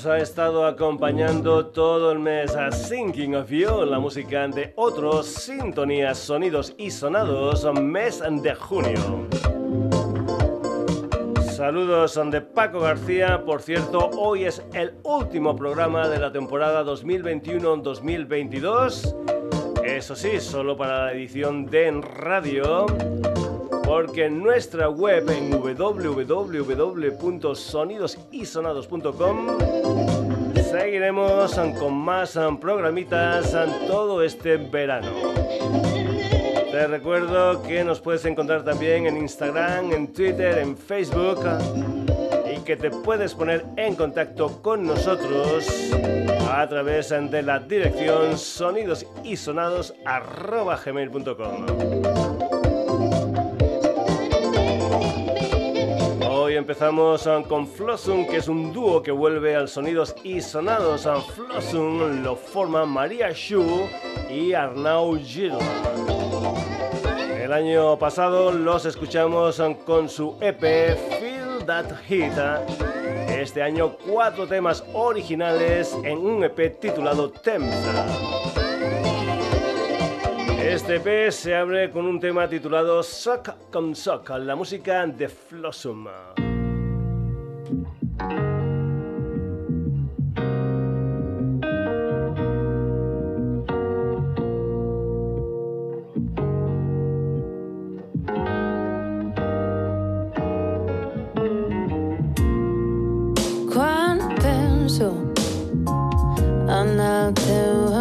nos ha estado acompañando todo el mes a Thinking of You, la música de otros sintonías, sonidos y sonados, mes de junio. Saludos de Paco García. Por cierto, hoy es el último programa de la temporada 2021-2022. Eso sí, solo para la edición de radio porque en nuestra web en www.sonidosisonados.com seguiremos con más programitas todo este verano. Te recuerdo que nos puedes encontrar también en Instagram, en Twitter, en Facebook y que te puedes poner en contacto con nosotros a través de la dirección sonidosisonados.gmail.com empezamos ah, con Flossum, que es un dúo que vuelve al sonidos y sonados. ah, Flossum lo forman María Shu y Arnau Gil. El año pasado los escuchamos ah, con su EP Feel That Hit. Este año cuatro temas originales en un EP titulado Tempta. Este EP se abre con un tema titulado Suck Come Suck, la música de Flossum.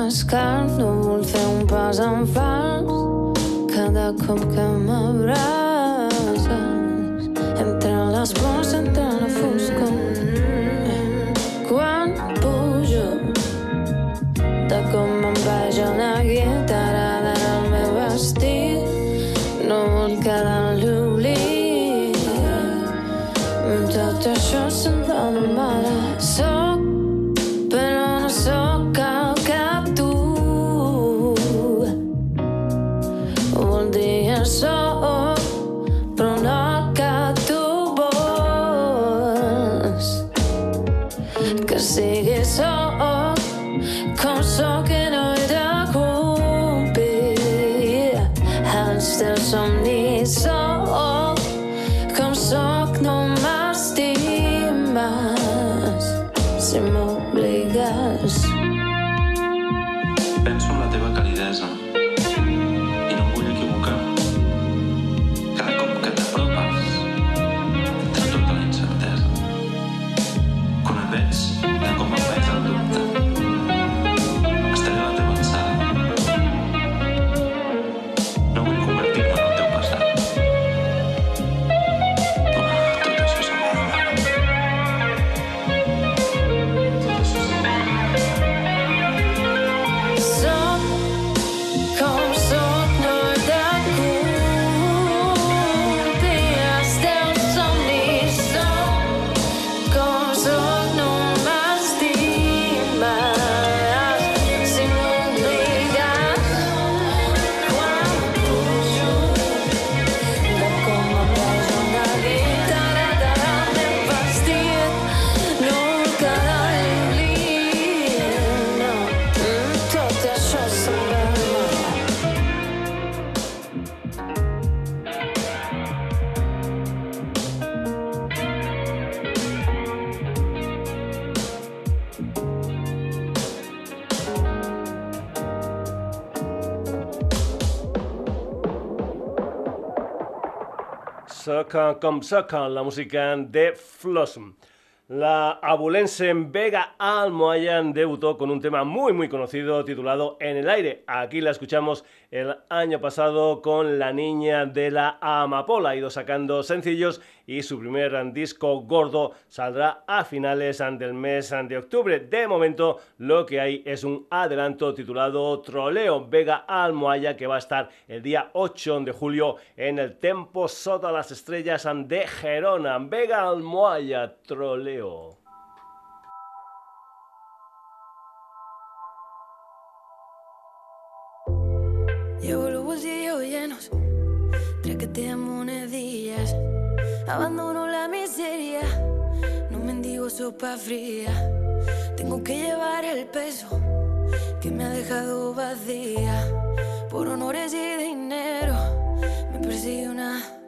buscar, no vull fer un pas en fals. Cada cop que m'abraces, entre les pors, com la música de Flossum. La abulense Vega Almohayan debutó con un tema muy muy conocido titulado En el aire. Aquí la escuchamos el año pasado con La niña de la amapola. Ha ido sacando sencillos y su primer disco gordo saldrá a finales del mes de octubre. De momento lo que hay es un adelanto titulado Troleo Vega Almohaya que va a estar el día 8 de julio en el Tempo Sota las Estrellas de Gerona. Vega Almohaya Troleo. Llevo los bolsillos llenos, tres que traquetea monedillas. Abandono la miseria, no mendigo sopa fría. Tengo que llevar el peso que me ha dejado vacía. Por honores y dinero me persigue una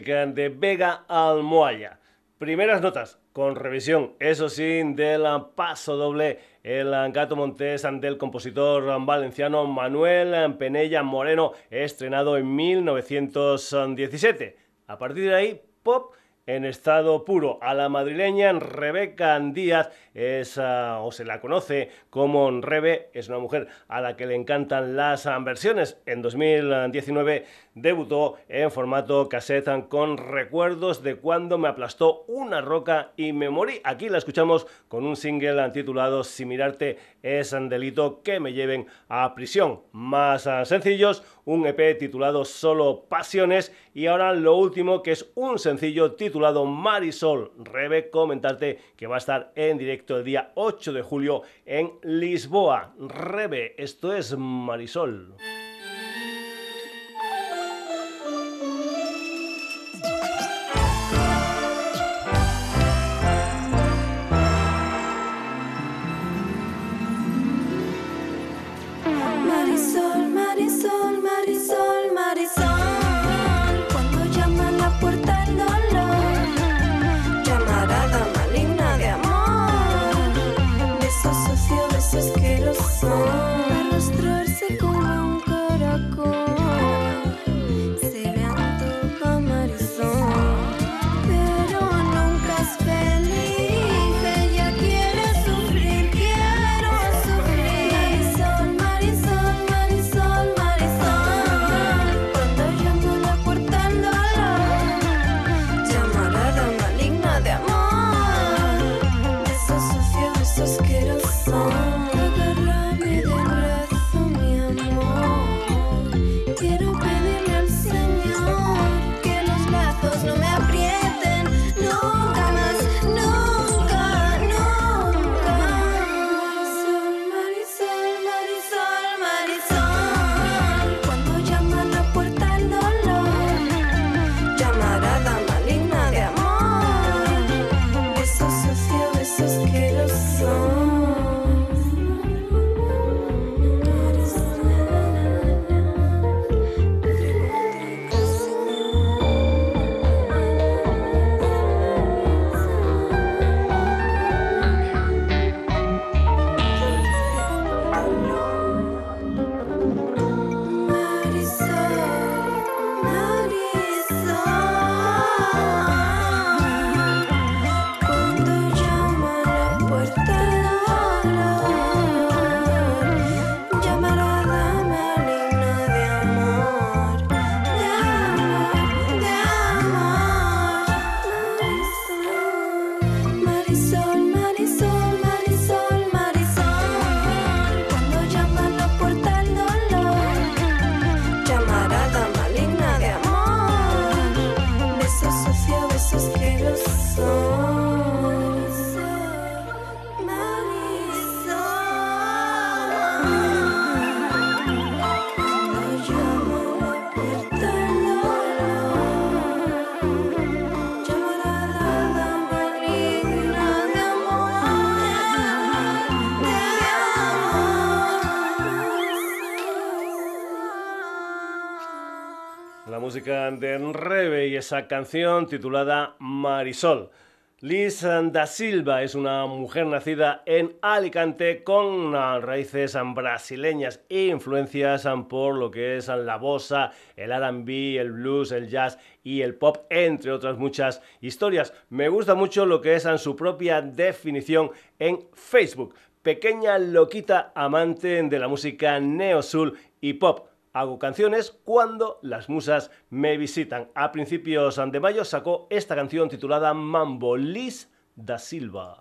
de Vega Almohaya. Primeras notas, con revisión, eso sí, del paso doble, el gato montés del compositor valenciano Manuel Penella Moreno, estrenado en 1917. A partir de ahí, pop en estado puro. A la madrileña Rebeca Díaz ah, o se la conoce como Rebe, es una mujer a la que le encantan las ah, versiones. En 2019 debutó en formato cassette con recuerdos de cuando me aplastó una roca y me morí. Aquí la escuchamos con un single titulado Si mirarte es un delito que me lleven a prisión. Más ah, sencillos, un EP titulado Solo Pasiones y ahora lo último que es un sencillo titulado Marisol Rebe. Comentarte que va a estar en directo el día 8 de julio en Lisboa. Rebe, esto es Marisol. Esa canción titulada Marisol. Liz da Silva es una mujer nacida en Alicante con raíces brasileñas e influencias por lo que es la bossa, el R&B, el blues, el jazz y el pop, entre otras muchas historias. Me gusta mucho lo que es en su propia definición en Facebook. Pequeña loquita amante de la música neo-soul y pop Hago canciones cuando las musas me visitan. A principios de mayo sacó esta canción titulada Mambo Liz da Silva.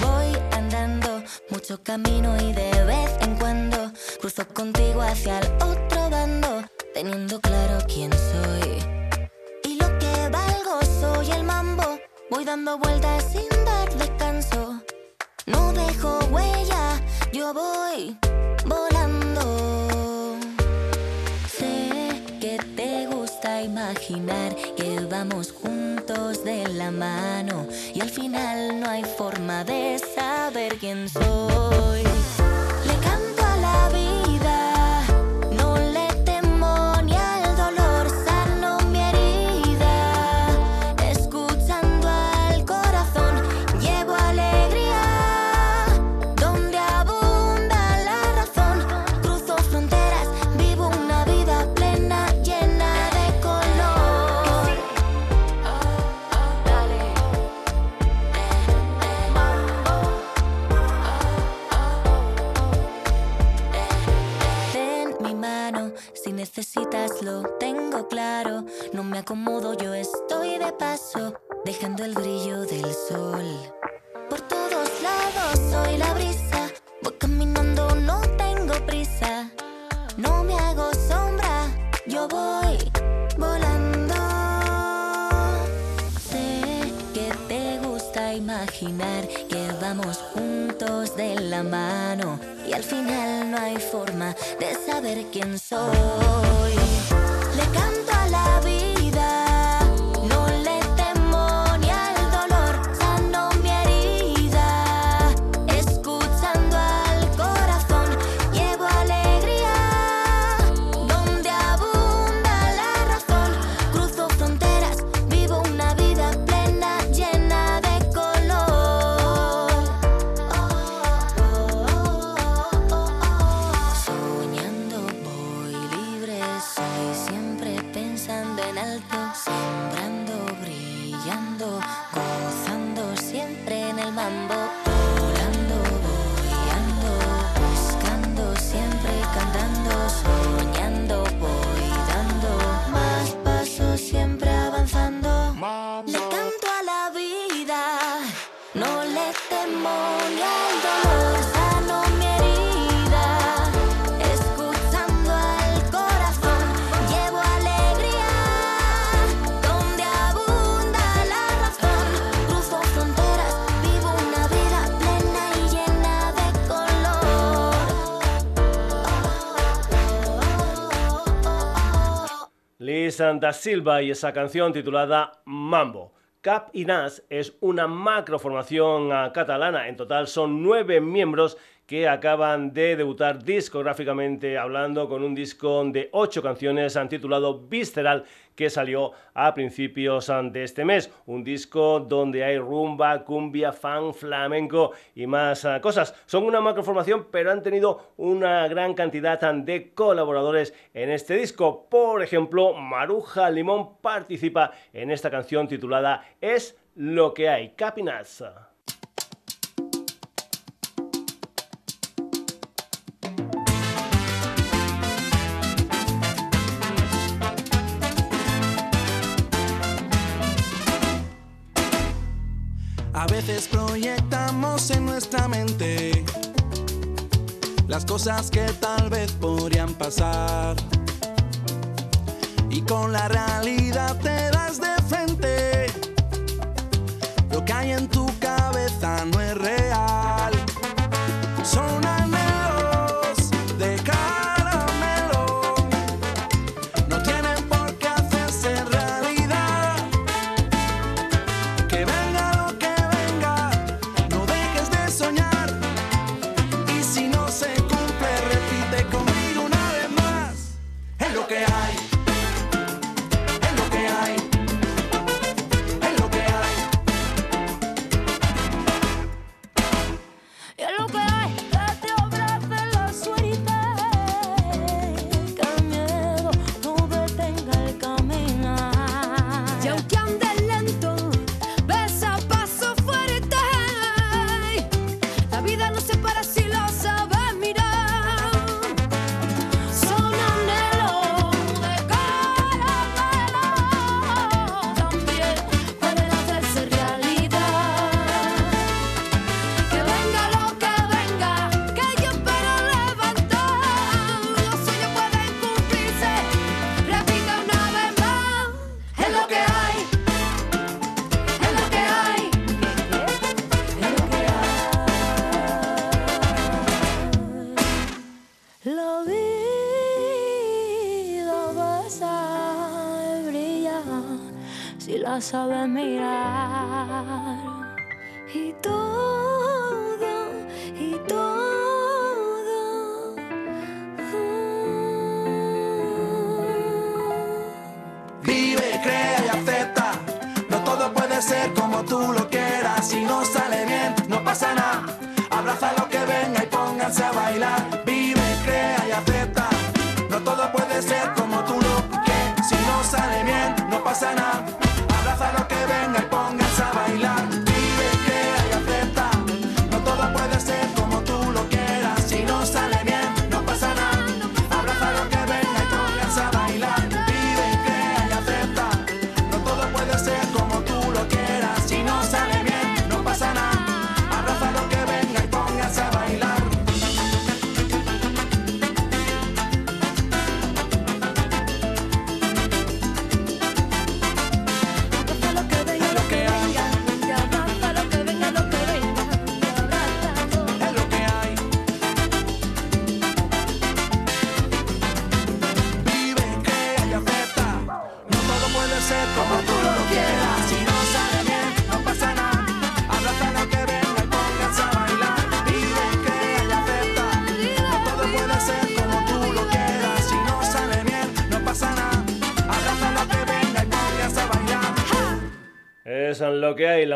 Voy andando mucho camino y de vez en cuando cruzo contigo hacia el otro bando, teniendo claro quién soy soy el mambo. Voy dando vueltas sin dar descanso. No dejo huella, yo voy volando. Sé que te gusta imaginar que vamos juntos de la mano y al final no hay forma de saber quién soy. Santa Silva y esa canción titulada Mambo. Cap y Nas es una macroformación catalana. En total son nueve miembros que acaban de debutar discográficamente hablando con un disco de ocho canciones titulado Visceral que salió a principios de este mes. Un disco donde hay rumba, cumbia, fan, flamenco y más ah, cosas. Son una macroformación pero han tenido una gran cantidad de colaboradores en este disco. Por ejemplo, Maruja Limón participa en esta canción titulada Es lo que hay. Capinas. Veces proyectamos en nuestra mente las cosas que tal vez podrían pasar. Y con la realidad te das de frente. Lo que hay en tu cabeza no es real.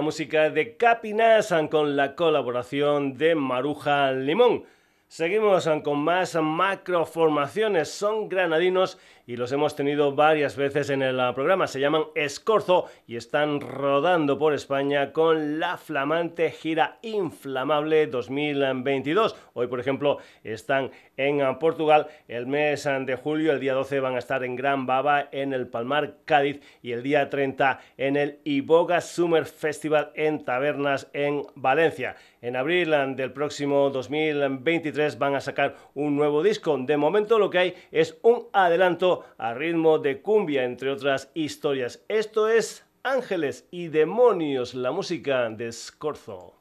La música de Capinasan con la colaboración de Maruja Limón. Seguimos con más macroformaciones, son granadinos y los hemos tenido varias veces en el programa. Se llaman Escorzo y están rodando por España con la flamante gira Inflamable 2022. Hoy, por ejemplo, están en Portugal. El mes de julio, el día 12, van a estar en Gran Baba, en el Palmar, Cádiz, y el día 30 en el Iboga Summer Festival en Tabernas, en Valencia. En abril del próximo 2023 van a sacar un nuevo disco. De momento lo que hay es un adelanto a ritmo de cumbia, entre otras historias. Esto es Ángeles y Demonios, la música de Scorzo.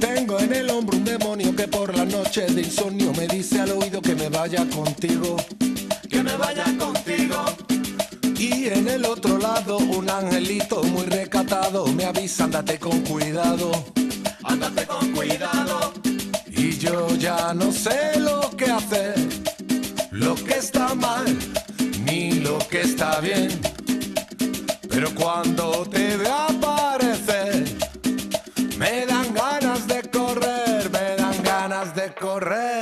Tengo en el hombro un demonio que por la noche de insomnio me dice al oído que me vaya contigo, que me vaya contigo. Y en el otro lado un angelito muy recatado me avisa, ándate con cuidado, ándate con cuidado. Y yo ya no sé lo que hacer, lo que está mal, ni lo que está bien. Pero cuando te veo aparecer, me dan ganas de correr, me dan ganas de correr,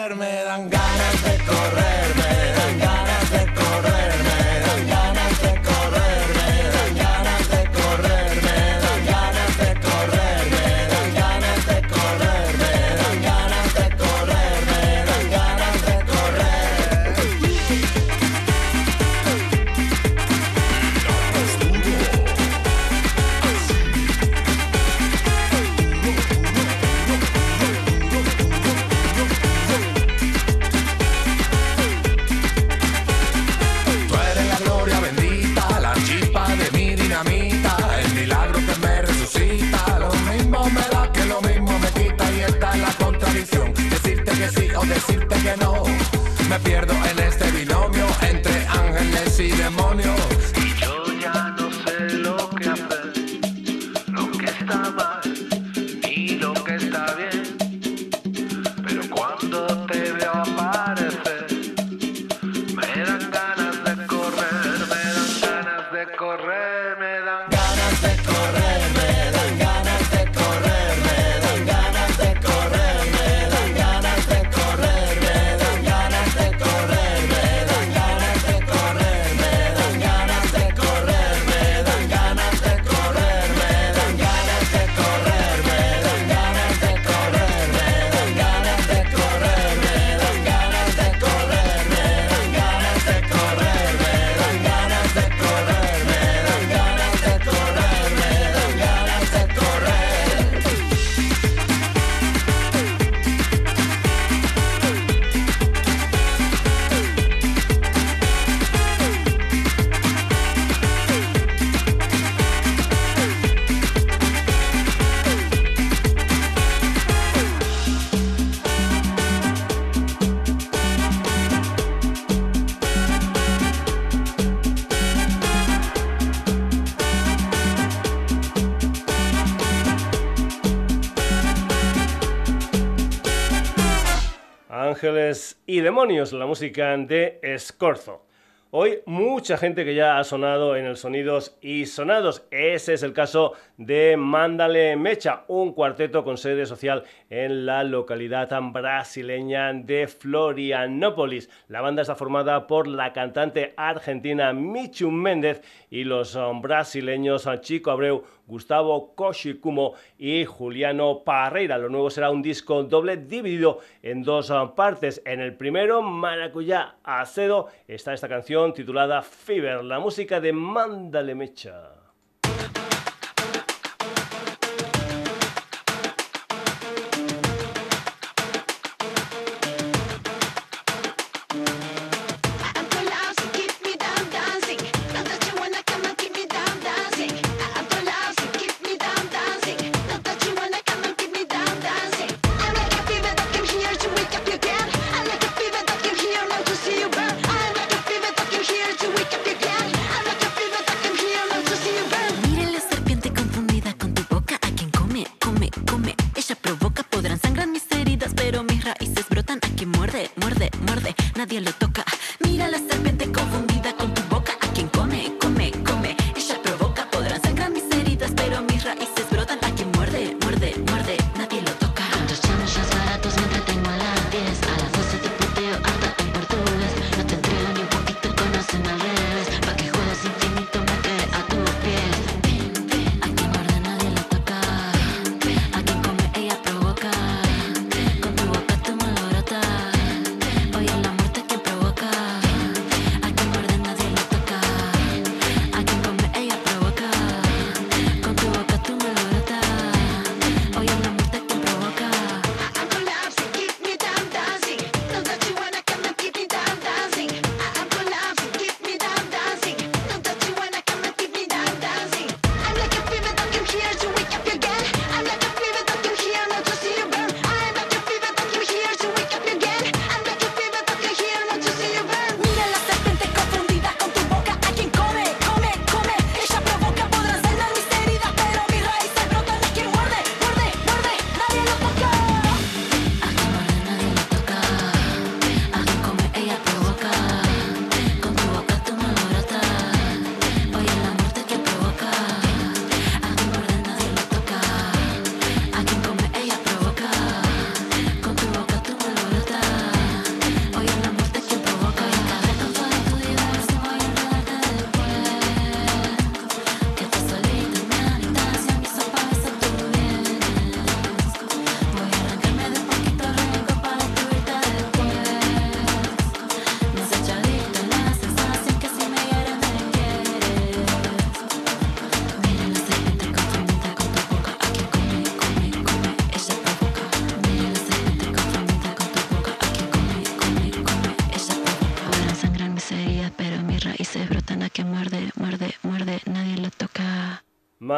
y Demonios, la música de Scorzo. Hoy mucha gente que ya ha sonado en el Sonidos y Sonados. Ese es el caso de Mándale Mecha, un cuarteto con sede social en la localidad brasileña de Florianópolis. La banda está formada por la cantante argentina Michu Méndez y los um, brasileños uh, Chico Abreu, Gustavo Koshikumo y Juliano Parreira. Lo nuevo será un disco doble dividido en dos uh, partes. En el primero, Maracuyá Acedo, está esta canción titulada Fever, la música de Mándale Mecha.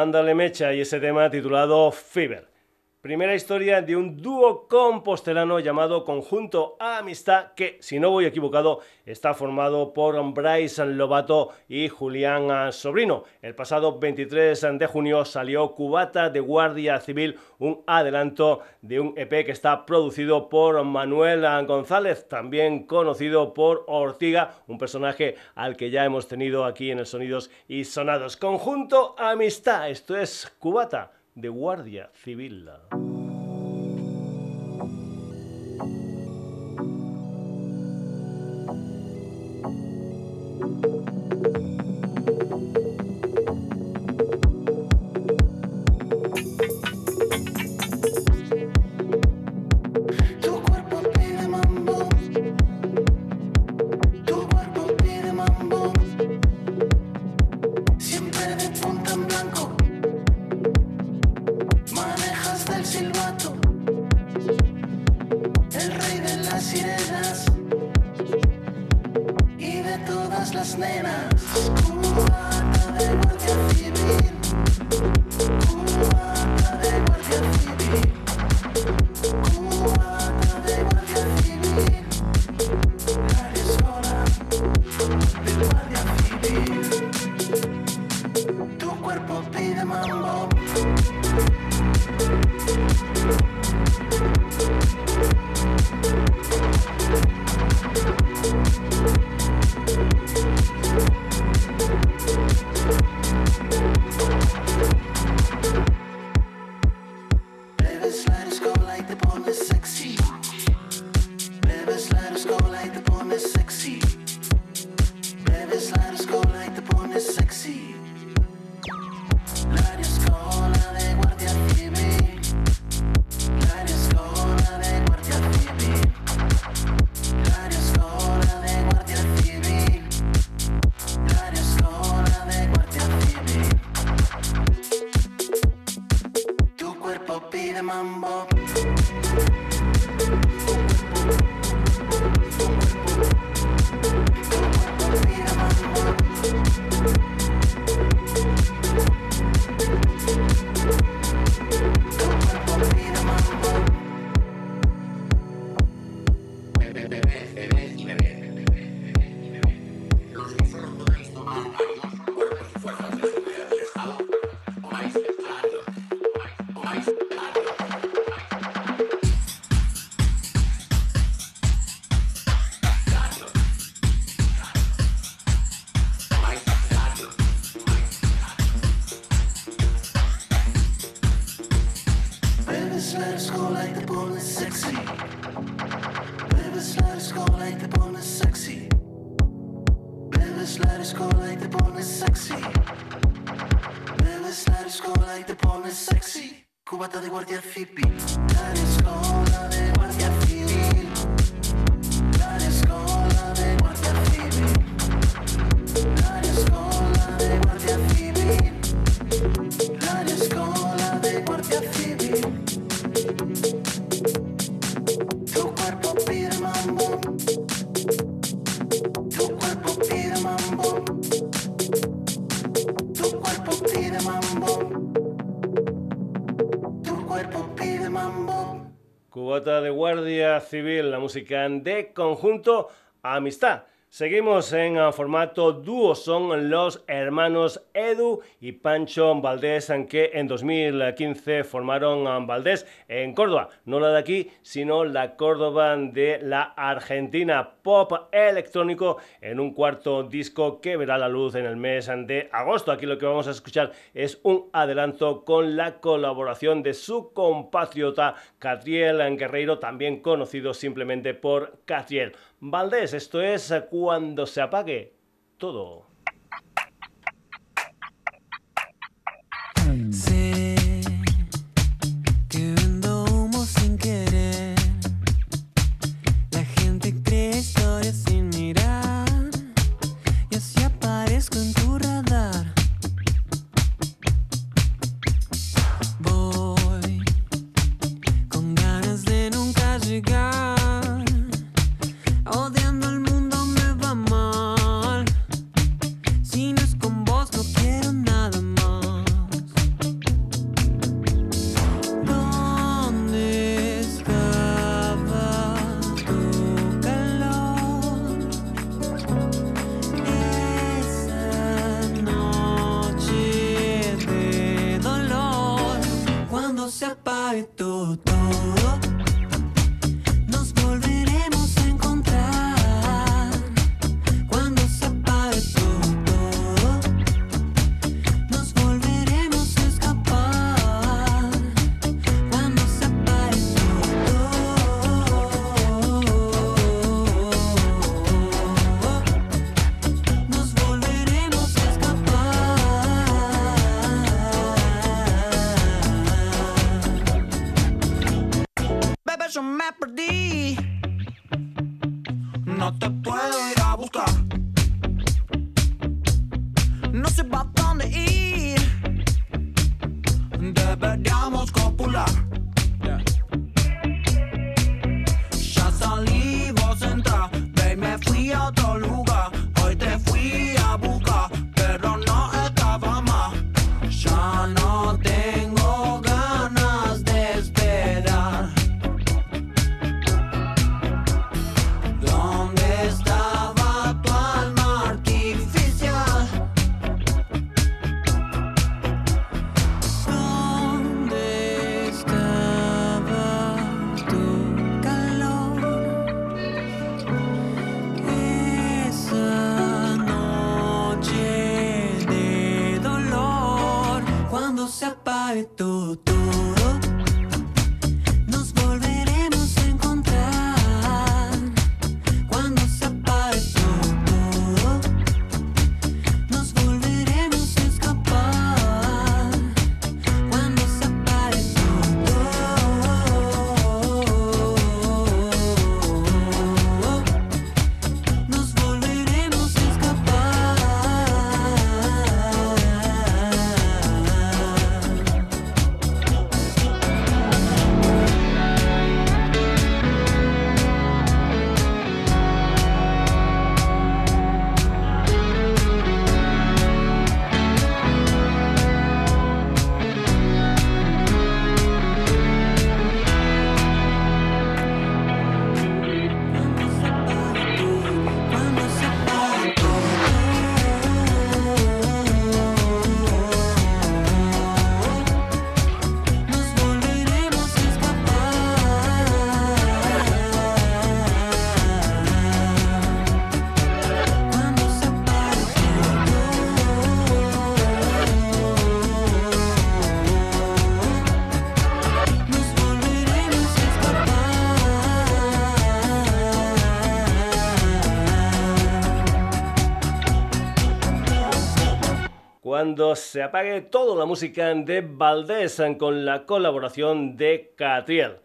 Mándale Mecha y ese tema titulado Fever. Primera historia de un dúo compostelano llamado Conjunto Amistad, que, si no voy equivocado, está formado por Bryce Lobato y Julián Sobrino. El pasado 23 de junio salió Cubata de Guardia Civil, un adelanto de un EP que está producido por Manuel González, también conocido por Ortiga, un personaje al que ya hemos tenido aquí en el Sonidos y Sonados. Conjunto Amistad, esto es Cubata de Guardia Civil. Civil, la música de conjunto Amistad. Seguimos en ah, formato dúo, son los hermanos Y Pancho Valdés, que en 2015 formaron Valdés en Córdoba, no la de aquí, sino la Córdoba de la Argentina, pop electrónico en un cuarto disco que verá la luz en el mes de agosto. Aquí lo que vamos a escuchar es un adelanto con la colaboración de su compatriota Catriel Guerreiro, también conocido simplemente por Catriel. Valdés, esto es cuando se apague todo. Cuando se apague toda la música de Valdés con la colaboración de Catriel.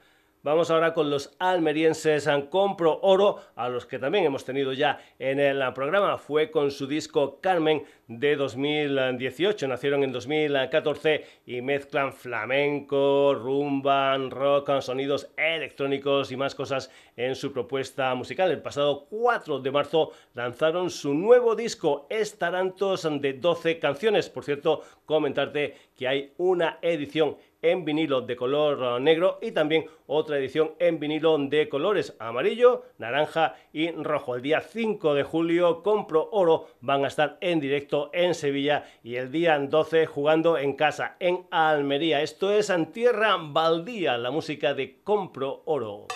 Vamos ahora con los almerienses Compro Oro, a los que también hemos tenido ya en el programa. Fue con su disco Carmen de 2018. Nacieron en 2014 y mezclan flamenco, rumba, rock, sonidos electrónicos y más cosas en su propuesta musical. El pasado 4 de marzo lanzaron su nuevo disco, Estarantos de 12 canciones. Por cierto, comentarte que hay una edición en vinilo de color negro y también otra edición en vinilo de colores amarillo, naranja y rojo. El día 5 de julio Compro Oro van a estar en directo en Sevilla y el día 12 jugando en casa en Almería. Esto es en Tierra Baldía, la música de Compro Oro.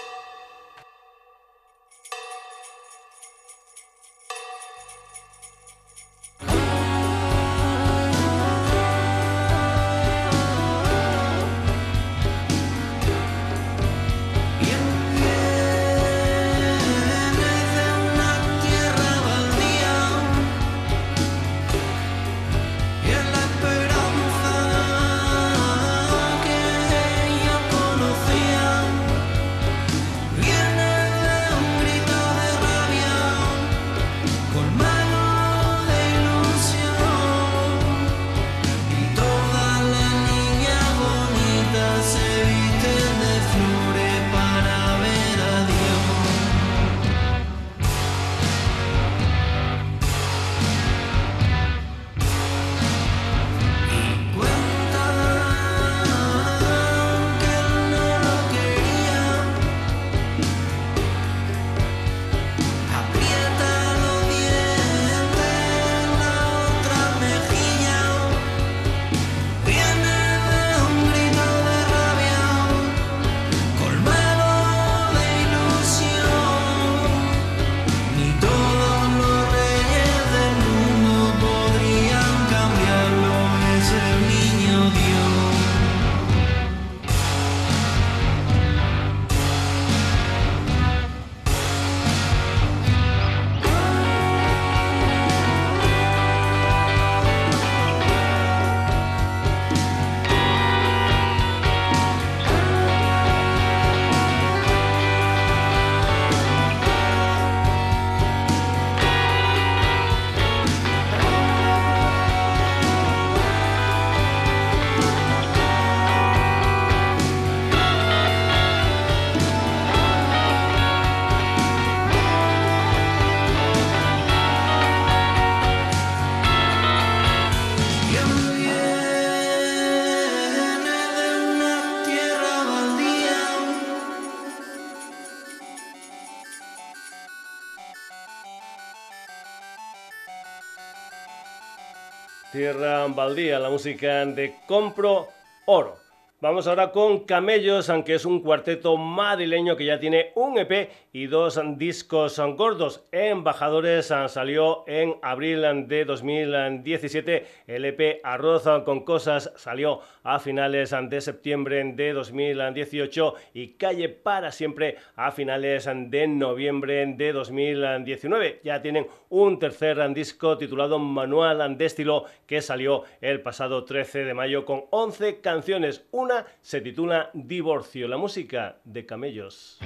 Tierra Baldía, la música de Compro Oro. Vamos ahora con Camellos, aunque es un cuarteto madrileño que ya tiene un EP y dos discos gordos. Embajadores salió en abril de 2017. El EP Arroz con Cosas salió a finales de septiembre de 2018 y Calle para siempre a finales de noviembre de 2019. Ya tienen un tercer disco titulado Manual de Estilo que salió el pasado 13 de mayo con 11 canciones. Una se titula Divorcio, la música de Camellos.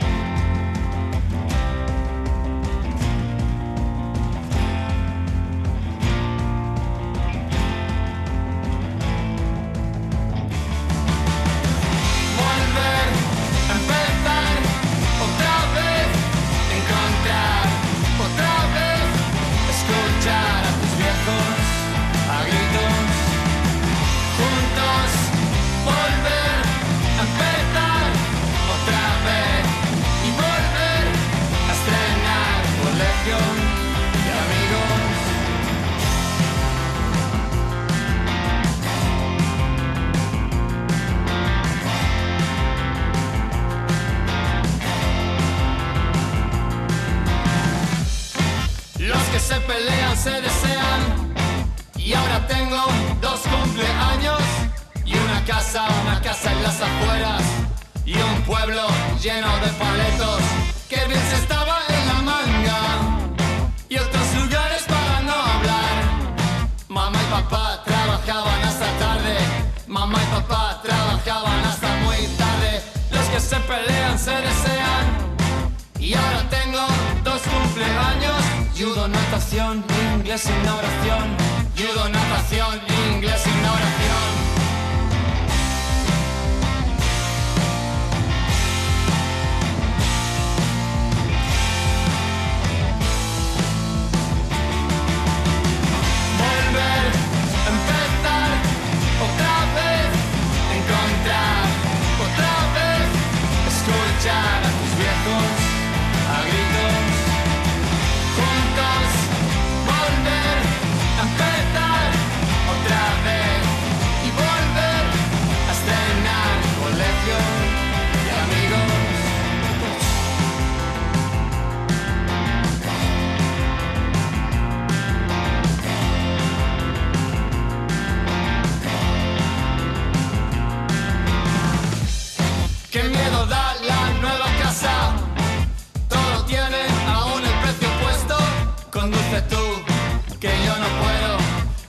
Y ahora tengo dos cumpleaños. Judo, natación, inglés sin oración. Judo, natación, inglés sin oración.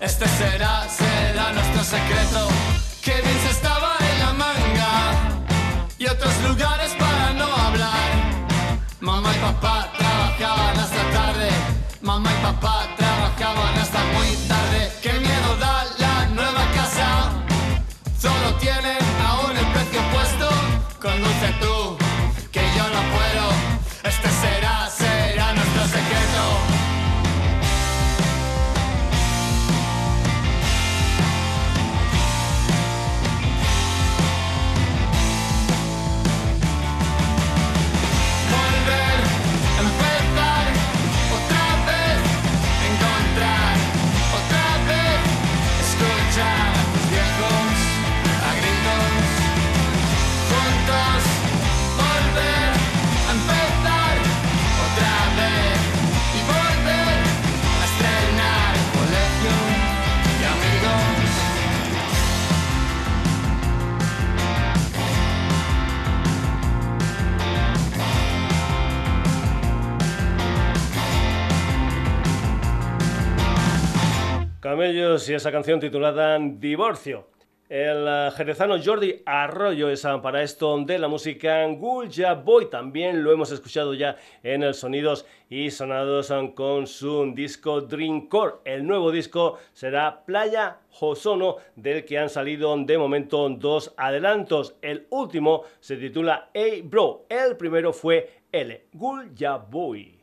Este será, será nuestro secreto. Que bien se estaba en la manga. Y otros lugares para no hablar. Mamá y papá trabajaban hasta tarde. Mamá y papá trabajaban Y esa canción titulada Divorcio. El eh, jerezano Jordi Arroyo es para esto de la música Gulja Boy. También lo hemos escuchado ya en el Sonidos y Sonados con su disco Dreamcore. El nuevo disco será Playa Josono, del que han salido de momento dos adelantos. El último se titula Hey Bro. El primero fue L. Gulja Boy.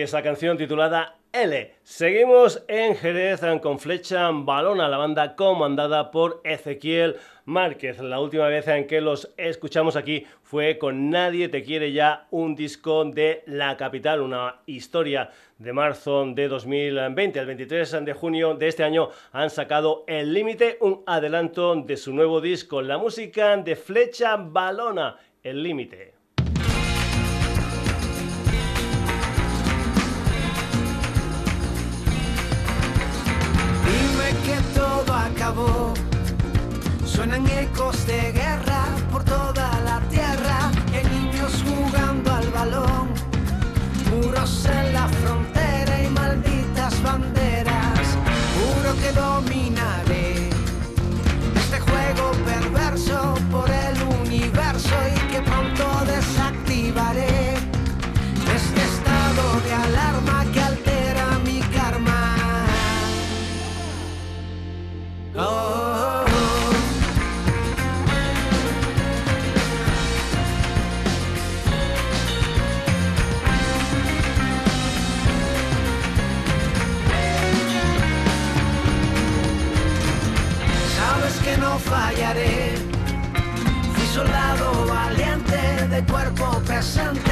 Boy, esa canción titulada L. Seguimos en Jerez con Flecha Balona, la banda comandada por Ezequiel Márquez. La última vez en que los escuchamos aquí fue con Nadie te quiere ya, un disco de la capital, una historia de marzo de 2020. El 23 de junio de este año han sacado El Límite, un adelanto de su nuevo disco, la música de Flecha Balona, El Límite. Acabó. Suenan ecos de guerra por toda la tierra. Y niños jugando al balón. Muros en la frontera y malditas banderas. Juro que dominaré este juego perverso por el fallaré. Fui soldado valiente de cuerpo presente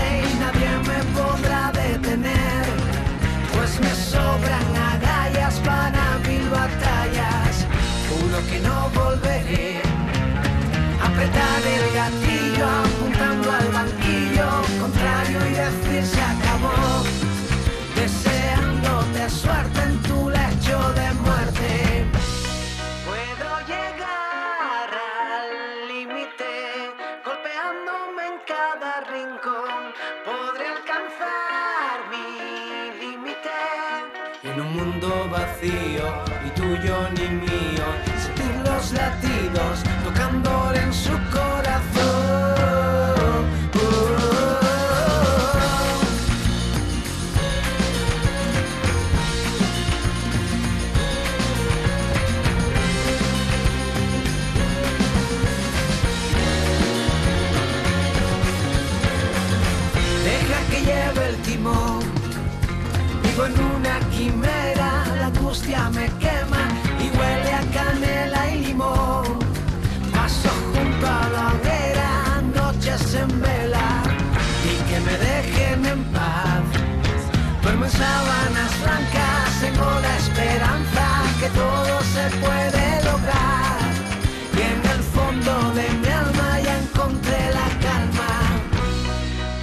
Sábanas blancas, tengo la esperanza que todo se puede lograr. Y en el fondo de mi alma ya encontré la calma.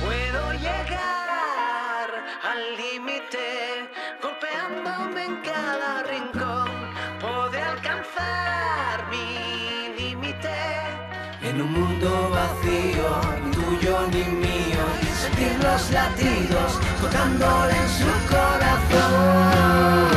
Puedo llegar al límite, golpeándome en cada rincón. Podré alcanzar mi límite. En un mundo vacío, ni tuyo ni mío, sentir los latidos tocándole en su corazón.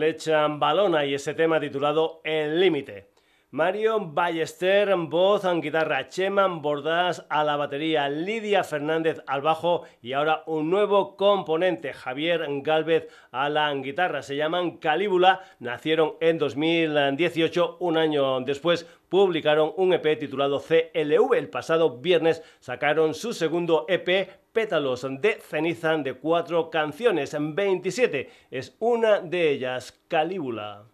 Flecha Balona y ese tema titulado El Límite. Mario Ballester, voz, guitarra, Cheman Bordás a la batería, Lidia Fernández al bajo y ahora un nuevo componente, Javier Galvez a la guitarra. Se llaman Calíbula, nacieron en 2018, un año después publicaron un EP titulado CLV. El pasado viernes sacaron su segundo EP, Pétalos de Ceniza, de cuatro canciones, 27. Es una de ellas, Calíbula.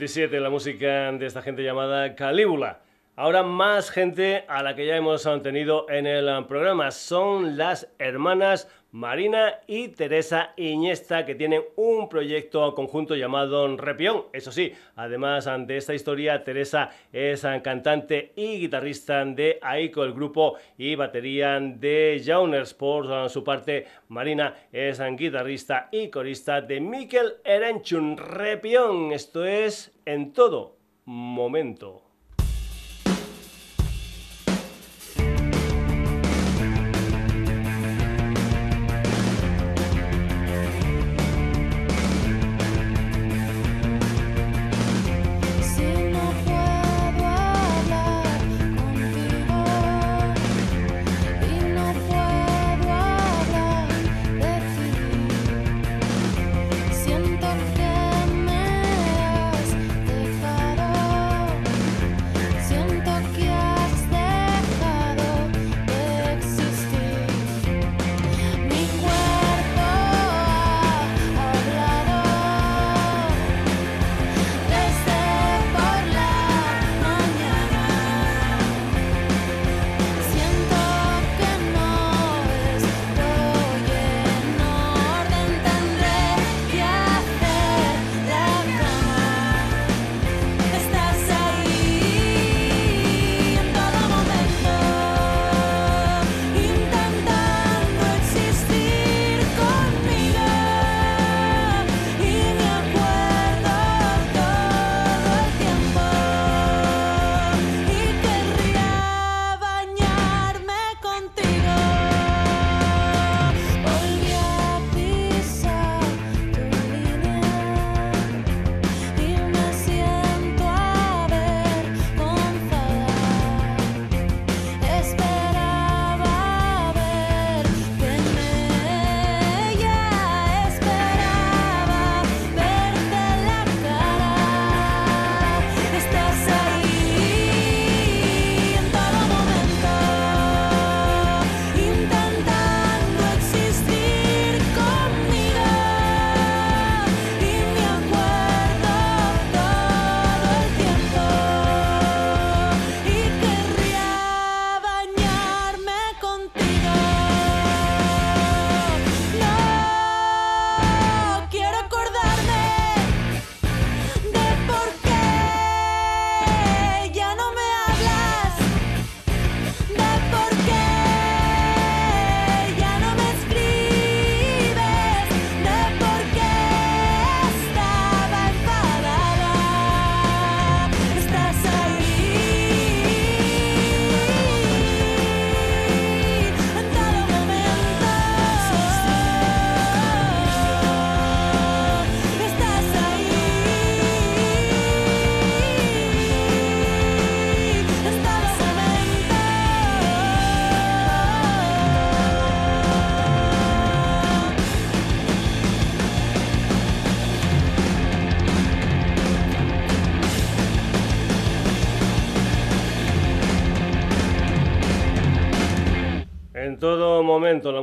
27, la música de esta gente llamada Calíbula. Ahora más gente a la que ya hemos tenido en el programa son las hermanas Marina y Teresa Iñesta que tienen un proyecto conjunto llamado Repión. Eso sí, además de esta historia, Teresa es cantante y guitarrista de Aiko, el grupo y batería de Jauners. Por su parte, Marina es guitarrista y corista de Mikel Erenchun Repión. Esto es en todo momento.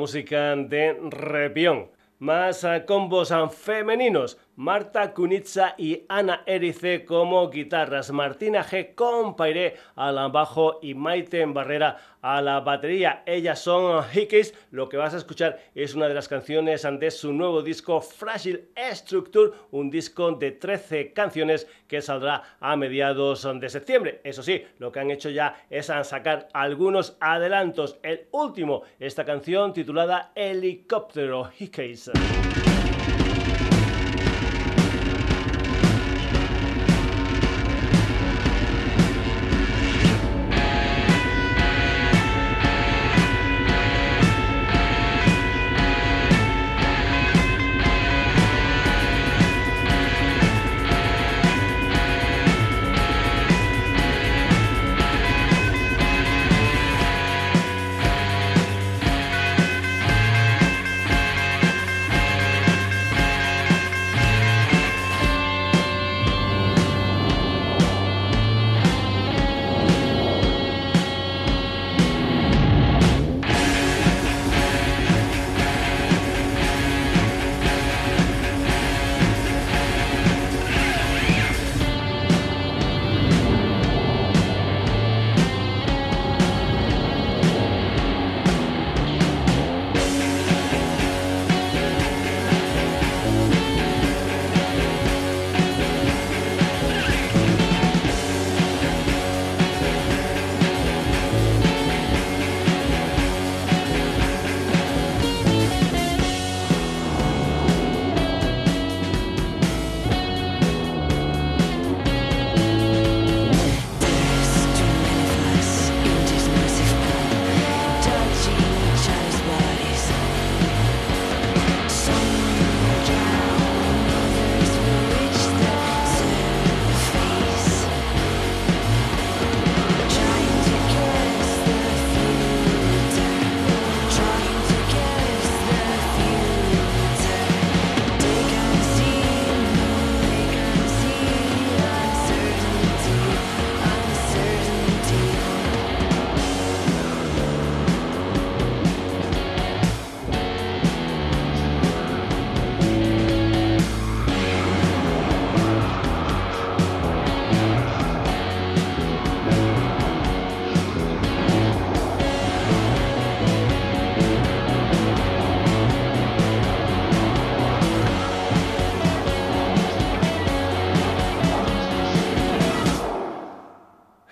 Música de Repión. Más eh, combos eh, femeninos. Marta Kunitza y Ana Erice como guitarras. Martina G. Compairé al bajo y Maite Barrera a la batería. Ellas son Hickeys. Lo que vas a escuchar es una de las canciones de su nuevo disco Fragile Structure, un disco de 13 canciones que saldrá a mediados de septiembre. Eso sí, lo que han hecho ya es sacar algunos adelantos. El último, esta canción titulada Helicóptero Hickeys.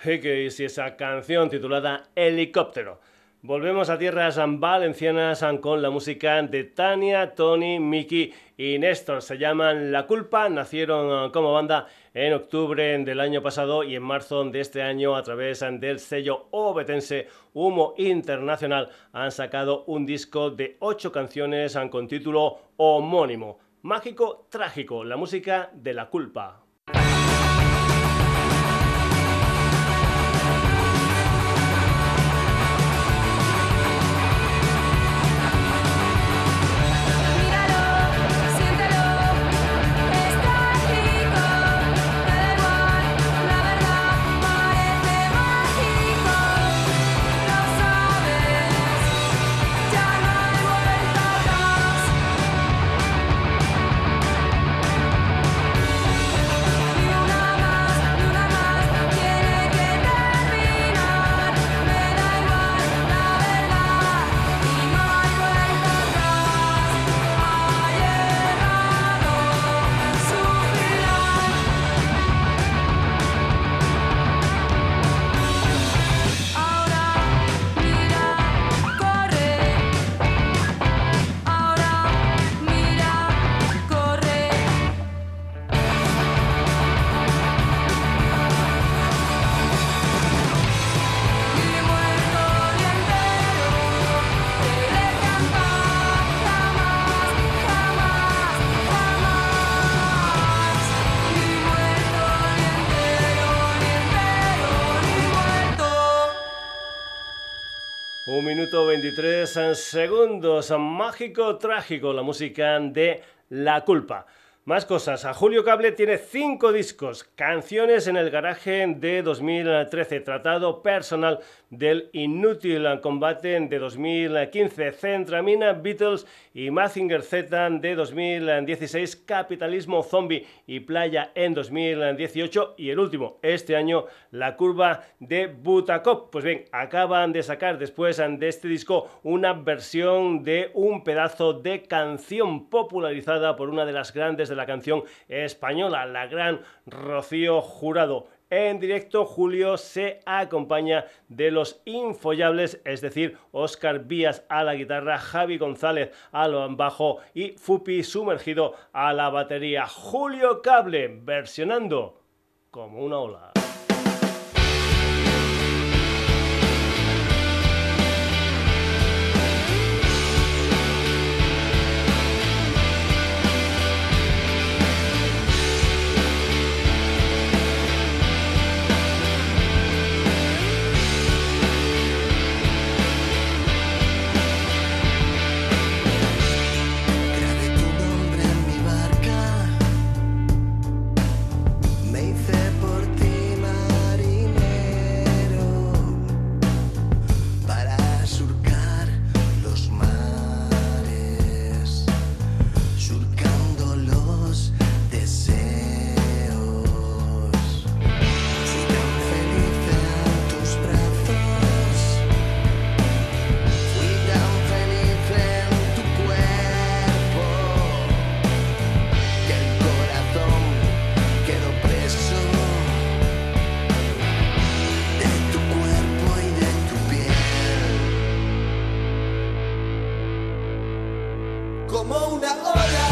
Hickeys y esa canción titulada Helicóptero. Volvemos a tierras valencianas con la música de Tania, Tony, Miki y Néstor. Se llaman La Culpa, nacieron como banda en octubre del año pasado y en marzo de este año a través del sello obetense Humo Internacional han sacado un disco de ocho canciones con título homónimo. Mágico, trágico, la música de La Culpa. 123 segundos. Mágico, trágico, la música de La Culpa. Más cosas. A Julio Cable tiene cinco discos. Canciones en el garaje de 2013. Tratado personal del inútil combate de 2015. Centramina, Beatles y Mazinger Z de 2016. Capitalismo Zombie y Playa en 2018. Y el último, este año, La Curva de Butacop. Pues bien, acaban de sacar después de este disco una versión de un pedazo de canción popularizada por una de las grandes de la canción española, la gran Rocío Jurado. En directo, Julio se acompaña de los infollables, es decir, Oscar Vías a la guitarra, Javi González al bajo y Fupi sumergido a la batería. Julio Cable versionando como una ola. Como una ola,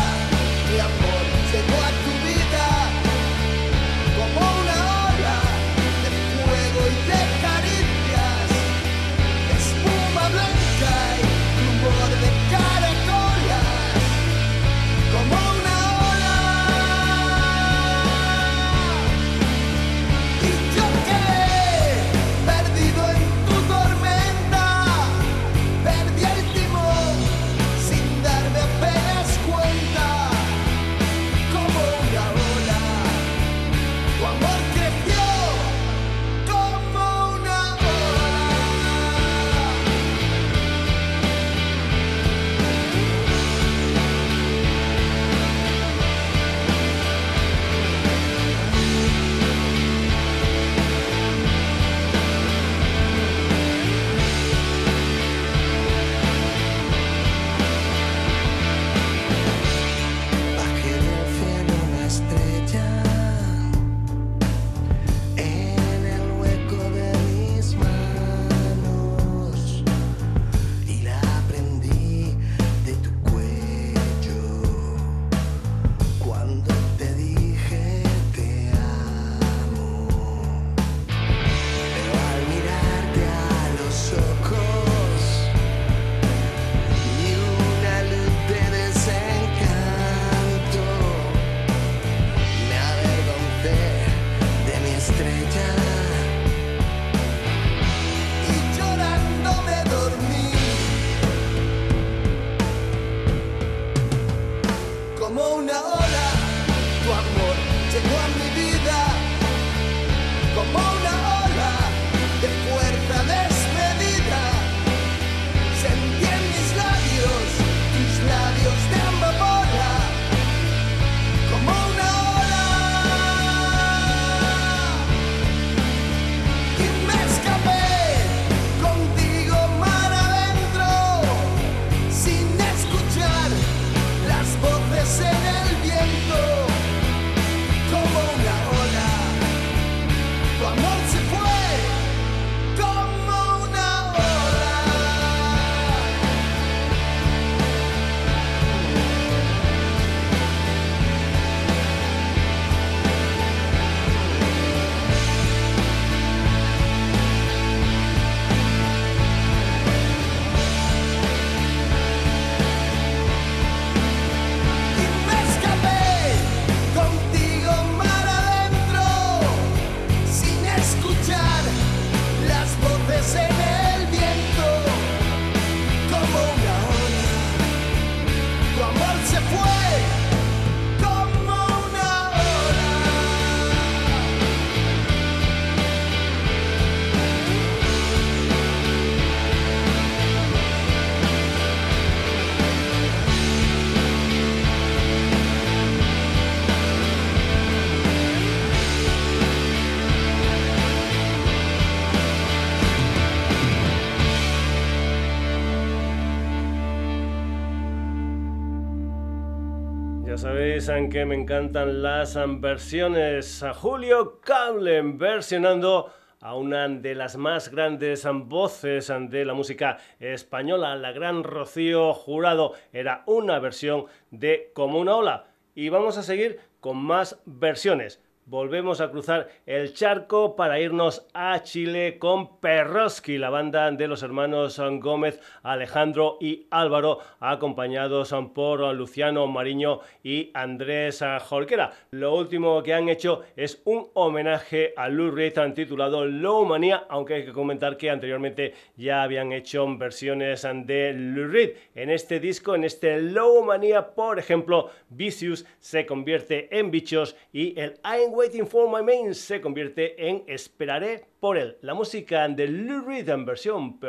Que me encantan las versiones. A Julio Cablen versionando a una de las más grandes voces de la música española, la gran Rocío Jurado. Era una versión de Como una ola. Y vamos a seguir con más versiones. Volvemos a cruzar el charco para irnos a Chile con Perroski, la banda de los hermanos Gómez, Alejandro y Álvaro, acompañados por Luciano Mariño y Andrés Jorquera. Lo último que han hecho es un homenaje a Lou Reed titulado Low Manía, aunque hay que comentar que anteriormente ya habían hecho versiones de Lou Reed. En este disco, en este Low Manía, por ejemplo, Vicious se convierte en Bichos y el I'm Waiting for My Main se convierte en Esperaré por él. La música de Lou Reed en versión.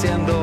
Haciendo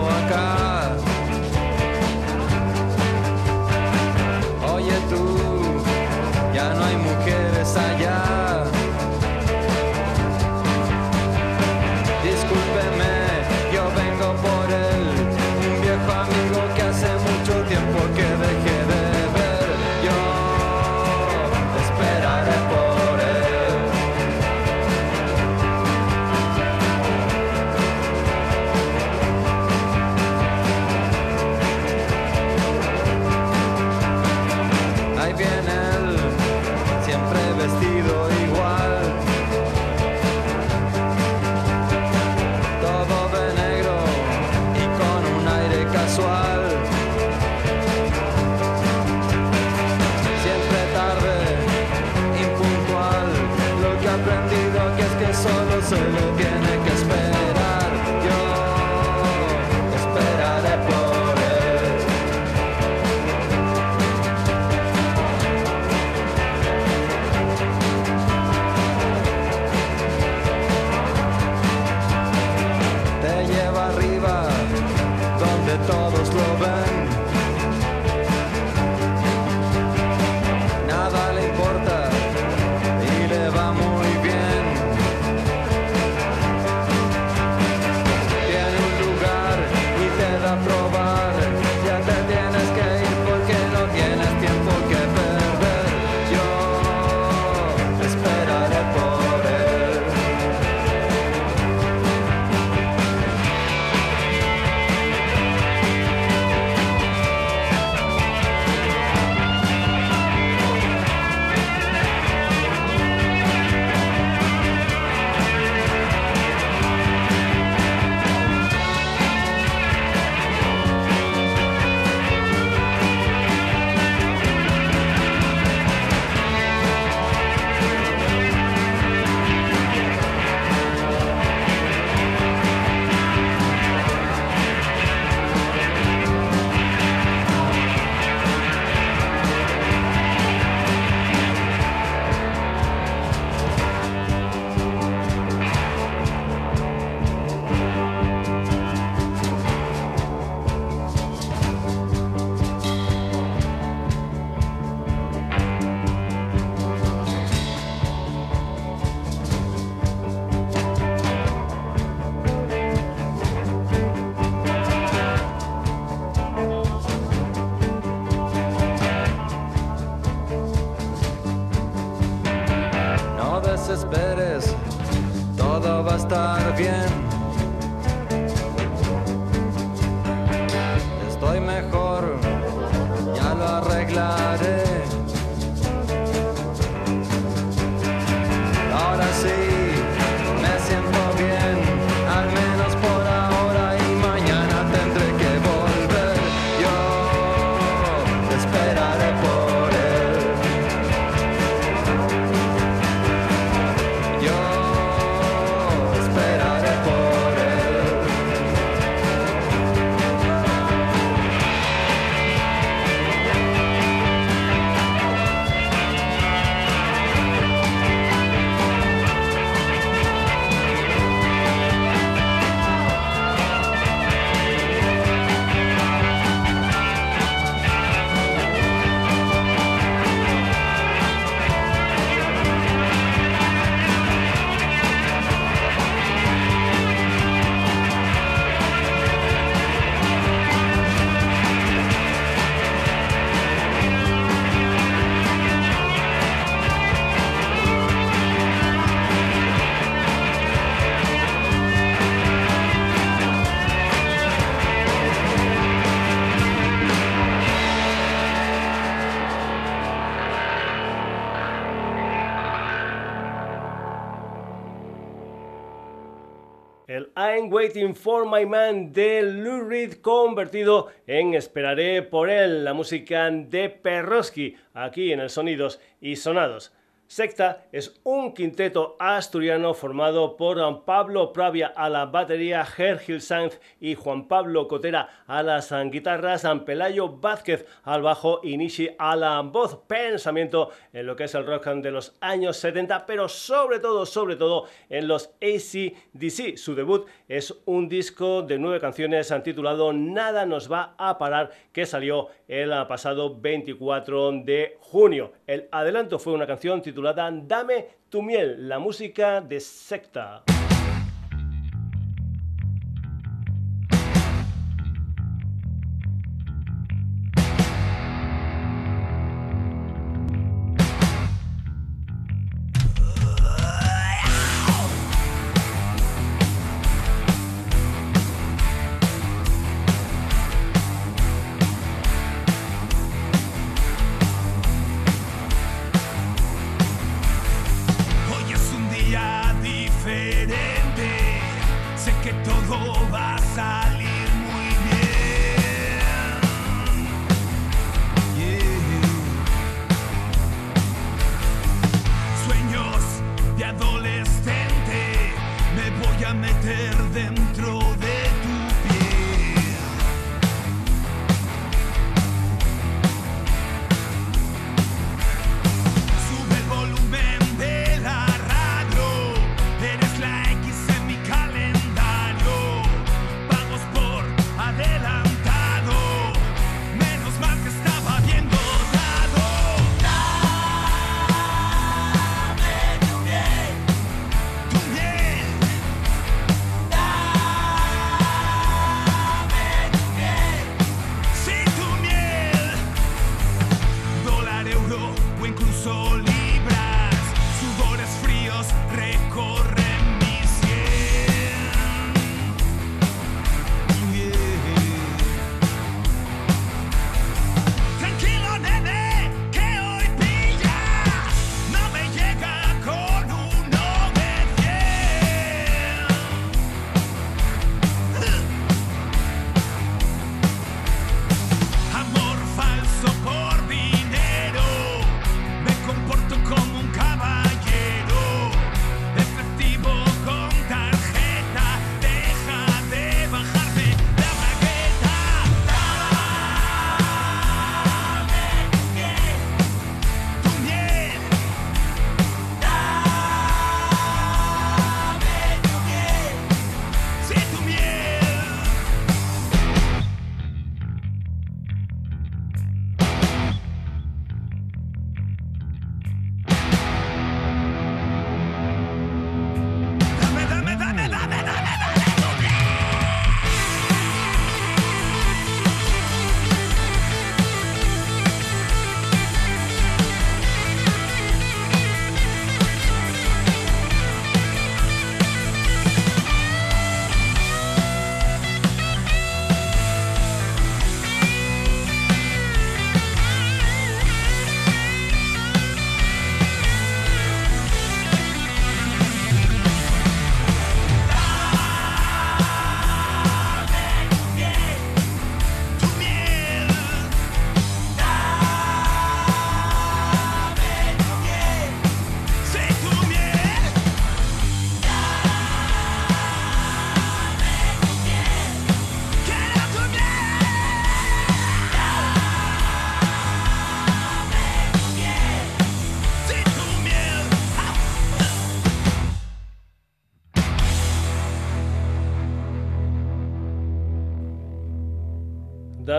Waiting for My Man de Lou Reed convertido en Esperaré por él, la música de Perroski, aquí en el Sonidos y Sonados. Secta es un quinteto asturiano formado por Pablo Pravia a la batería, Gergil Sanz y Juan Pablo Cotera a las guitarras, Pelayo Vázquez al bajo y Nishi a la voz. Pensamiento en lo que es el rock de los años 70, pero sobre todo, sobre todo en los ACDC. Su debut es un disco de nueve canciones titulado Nada nos va a parar que salió el pasado 24 de junio. El adelanto fue una canción titulada titulada Dame tu miel, la música de secta.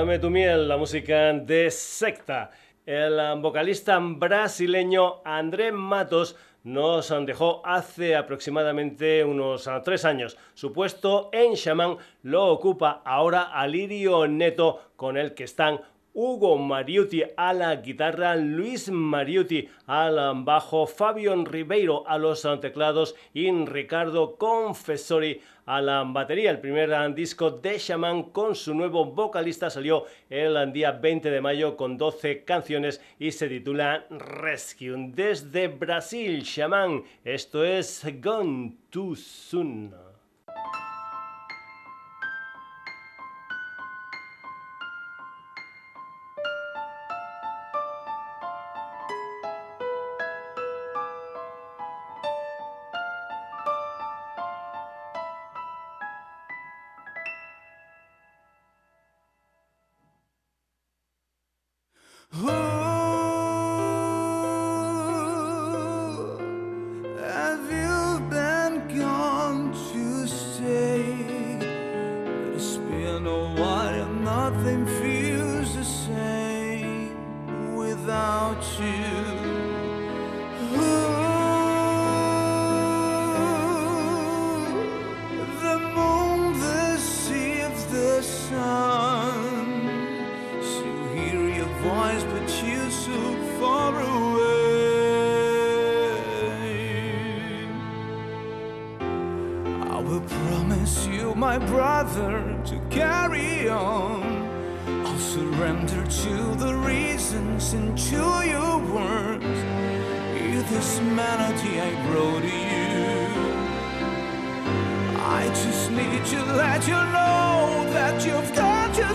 Tu miel, la música de secta. El um, vocalista brasileño André Matos nos dejó hace aproximadamente unos ah, tres años. Su puesto en Shaman lo ocupa ahora Alirio Neto, con el que están Hugo Mariuti a la guitarra, Luis Mariuti al bajo, Fabián Ribeiro a los teclados y Ricardo Confessori a la batería. El primer disco de Shaman con su nuevo vocalista salió el día 20 de mayo con 12 canciones y se titula Rescue. Desde Brasil, Shaman, esto es Gone Too Soon. Brother, to carry on. I'll surrender to the reasons and to your words. Hear this melody I wrote to you. I just need to let you know that you've got your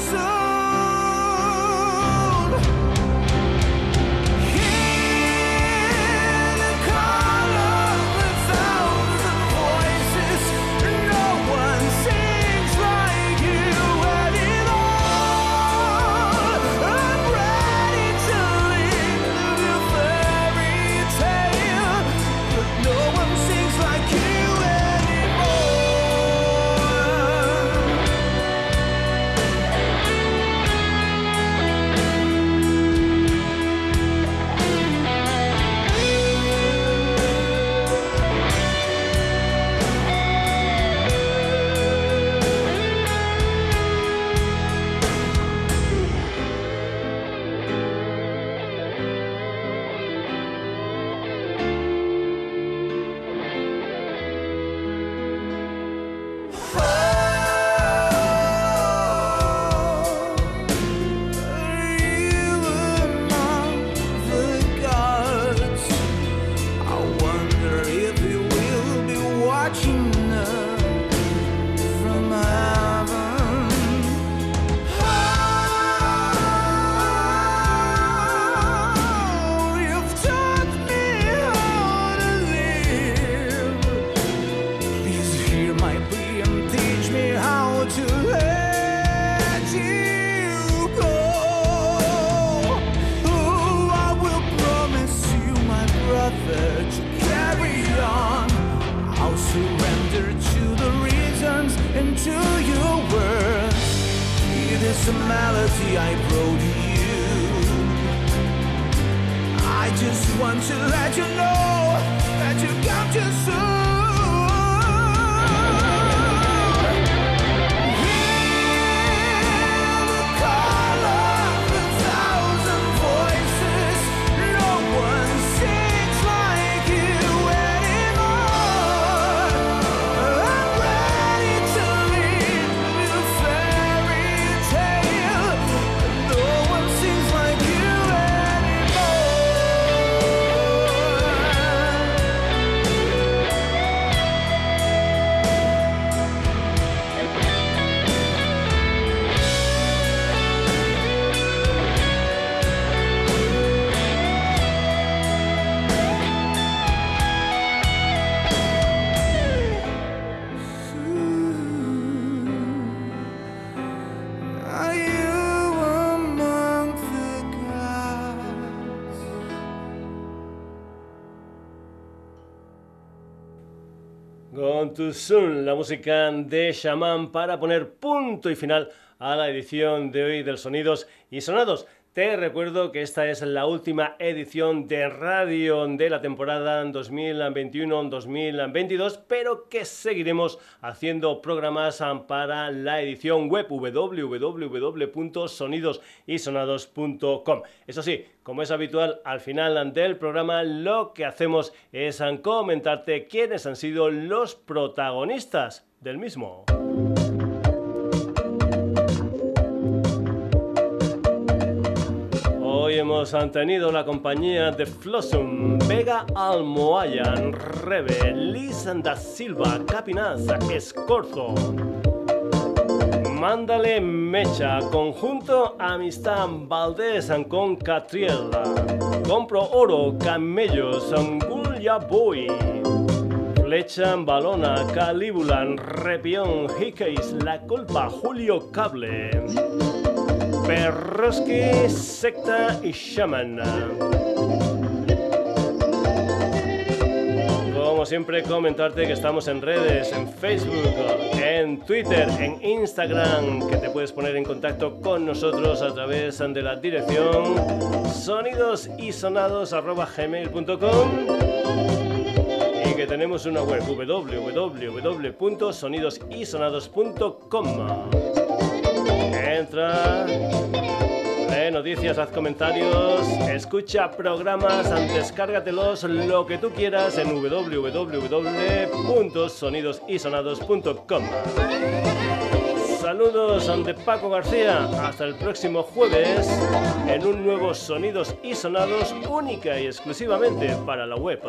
Too la música de Shaman para poner punto y final a la edición de hoy del Sonidos y Sonados. Te recuerdo que esta es la última edición de radio de la temporada 2021-2022, pero que seguiremos haciendo programas para la edición web www.sonidosysonados.com. Eso sí, como es habitual, al final del programa lo que hacemos es comentarte quiénes han sido los protagonistas del mismo. Hoy hemos tenido la compañía de Flossum, Vega Almohayan, Rebe, Liz da Silva, Capinaz, Escorzo. Mándale Mecha, conjunto Amistad Valdés con Catriel. Compro Oro, Camellos, Angulia Boy. Flecha Balona, Calíbula, Repión, Hickeys, La Culpa, Julio Cable. Perroski, Secta y Shaman. Como siempre, comentarte que estamos en redes, en Facebook, en Twitter, en Instagram, que te puedes poner en contacto con nosotros a través de la dirección sonidosisonados.gmail.com y que tenemos una web www.sonidosisonados.com. Entra Lee noticias, haz comentarios, escucha programas, descárgatelos, lo que tú quieras en www.sonidosisonados.com. Saludos de Paco García, hasta el próximo jueves en un nuevo Sonidos y Sonados única y exclusivamente para la web.